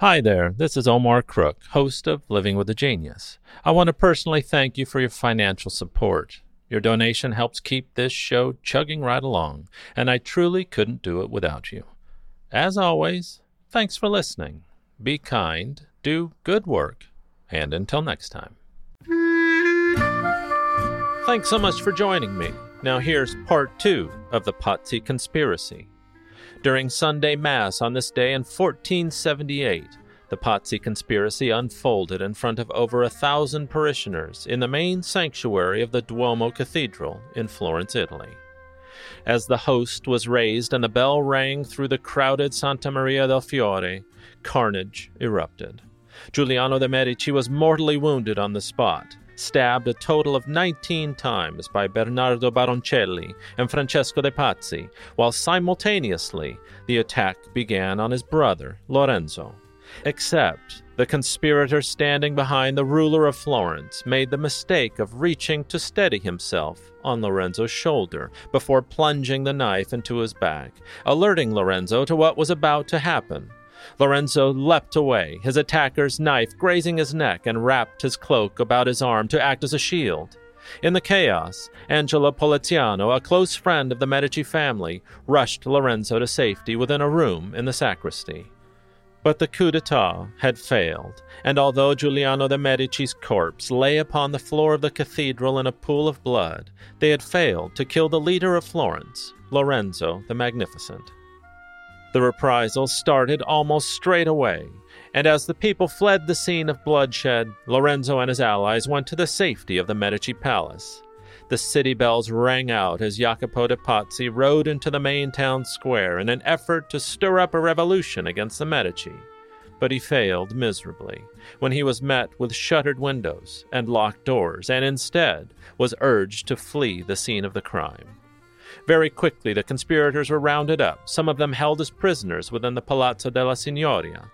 Hi there, this is Omar Crook, host of Living with a Genius. I want to personally thank you for your financial support. Your donation helps keep this show chugging right along, and I truly couldn't do it without you. As always, thanks for listening. Be kind, do good work, and until next time. Thanks so much for joining me. Now here's part two of the Pazzi conspiracy. During Sunday Mass on this day in 1478, the Pazzi conspiracy unfolded in front of over a thousand parishioners in the main sanctuary of the Duomo Cathedral in Florence, Italy. As the host was raised and the bell rang through the crowded Santa Maria del Fiore, carnage erupted. Giuliano de' Medici was mortally wounded on the spot, stabbed a total of 19 times by Bernardo Baroncelli and Francesco de' Pazzi, while simultaneously the attack began on his brother, Lorenzo. Except the conspirator standing behind the ruler of Florence made the mistake of reaching to steady himself on Lorenzo's shoulder before plunging the knife into his back, alerting Lorenzo to what was about to happen. Lorenzo leapt away, his attacker's knife grazing his neck, and wrapped his cloak about his arm to act as a shield. In the chaos, Angelo Poliziano, a close friend of the Medici family, rushed Lorenzo to safety within a room in the sacristy. But the coup d'etat had failed, and although Giuliano de' Medici's corpse lay upon the floor of the cathedral in a pool of blood, they had failed to kill the leader of Florence, Lorenzo the Magnificent. The reprisals started almost straight away, and as the people fled the scene of bloodshed, Lorenzo and his allies went to the safety of the Medici palace. The city bells rang out as Jacopo de' Pazzi rode into the main town square in an effort to stir up a revolution against the Medici. But he failed miserably when he was met with shuttered windows and locked doors, and instead was urged to flee the scene of the crime. Very quickly, the conspirators were rounded up, some of them held as prisoners within the Palazzo della Signoria.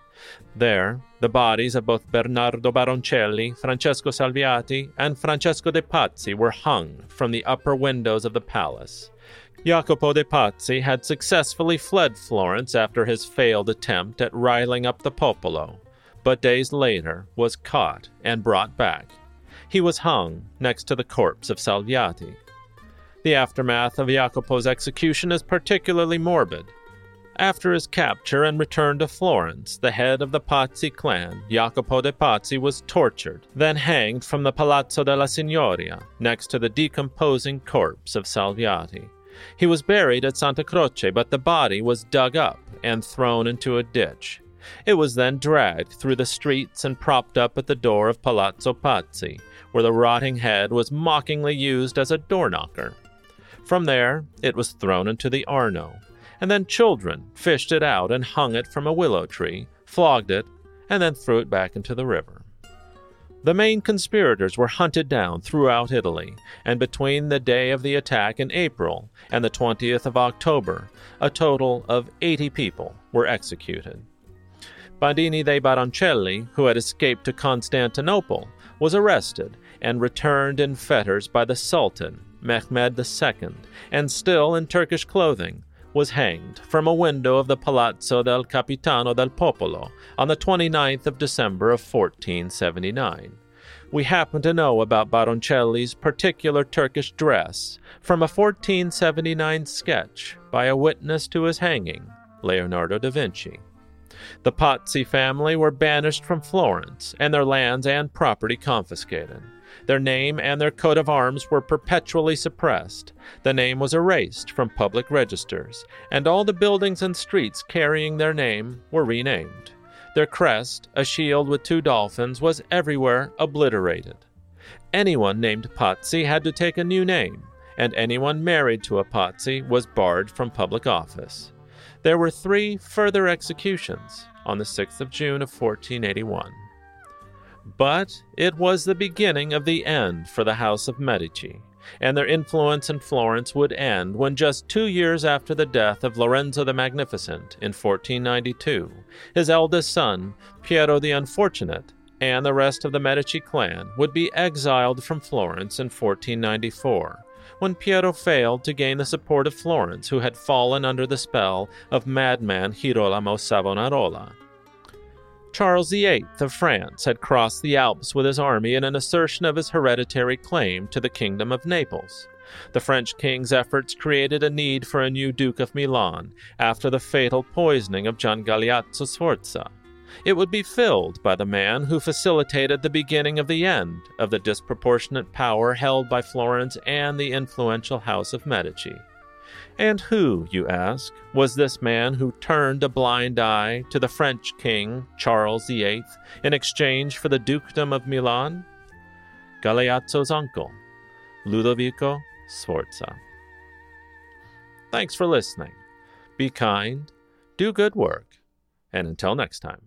There, the bodies of both Bernardo Baroncelli, Francesco Salviati, and Francesco de' Pazzi were hung from the upper windows of the palace. Jacopo de' Pazzi had successfully fled Florence after his failed attempt at riling up the popolo, but days later was caught and brought back. He was hung next to the corpse of Salviati. The aftermath of Jacopo's execution is particularly morbid. After his capture and return to Florence, the head of the Pazzi clan, Jacopo de' Pazzi, was tortured, then hanged from the Palazzo della Signoria, next to the decomposing corpse of Salviati. He was buried at Santa Croce, but the body was dug up and thrown into a ditch. It was then dragged through the streets and propped up at the door of Palazzo Pazzi, where the rotting head was mockingly used as a door knocker. From there, it was thrown into the Arno, and then children fished it out and hung it from a willow tree, flogged it, and then threw it back into the river. The main conspirators were hunted down throughout Italy, and between the day of the attack in April and the 20th of October, a total of 80 people were executed. Bandini dei Baroncelli, who had escaped to Constantinople, was arrested and returned in fetters by the Sultan Mehmed II, and still in Turkish clothing, was hanged from a window of the Palazzo del Capitano del Popolo on the 29th of December of 1479. We happen to know about Baroncelli's particular Turkish dress from a 1479 sketch by a witness to his hanging, Leonardo da Vinci. The Pazzi family were banished from Florence and their lands and property confiscated. Their name and their coat of arms were perpetually suppressed. The name was erased from public registers, and all the buildings and streets carrying their name were renamed. Their crest, a shield with two dolphins, was everywhere obliterated. Anyone named Pazzi had to take a new name, and anyone married to a Pazzi was barred from public office. There were three further executions on the 6th of June of 1481. But it was the beginning of the end for the House of Medici, and their influence in Florence would end when, just two years after the death of Lorenzo the Magnificent in 1492, his eldest son, Piero the Unfortunate, and the rest of the Medici clan would be exiled from Florence in 1494, when Piero failed to gain the support of Florence, who had fallen under the spell of madman Girolamo Savonarola. Charles VIII of France had crossed the Alps with his army in an assertion of his hereditary claim to the Kingdom of Naples. The French king's efforts created a need for a new Duke of Milan after the fatal poisoning of Gian Galeazzo Sforza. It would be filled by the man who facilitated the beginning of the end of the disproportionate power held by Florence and the influential House of Medici. And who, you ask, was this man who turned a blind eye to the French king, Charles VIII, in exchange for the dukedom of Milan? Galeazzo's uncle, Ludovico Sforza. Thanks for listening. Be kind, do good work, and until next time.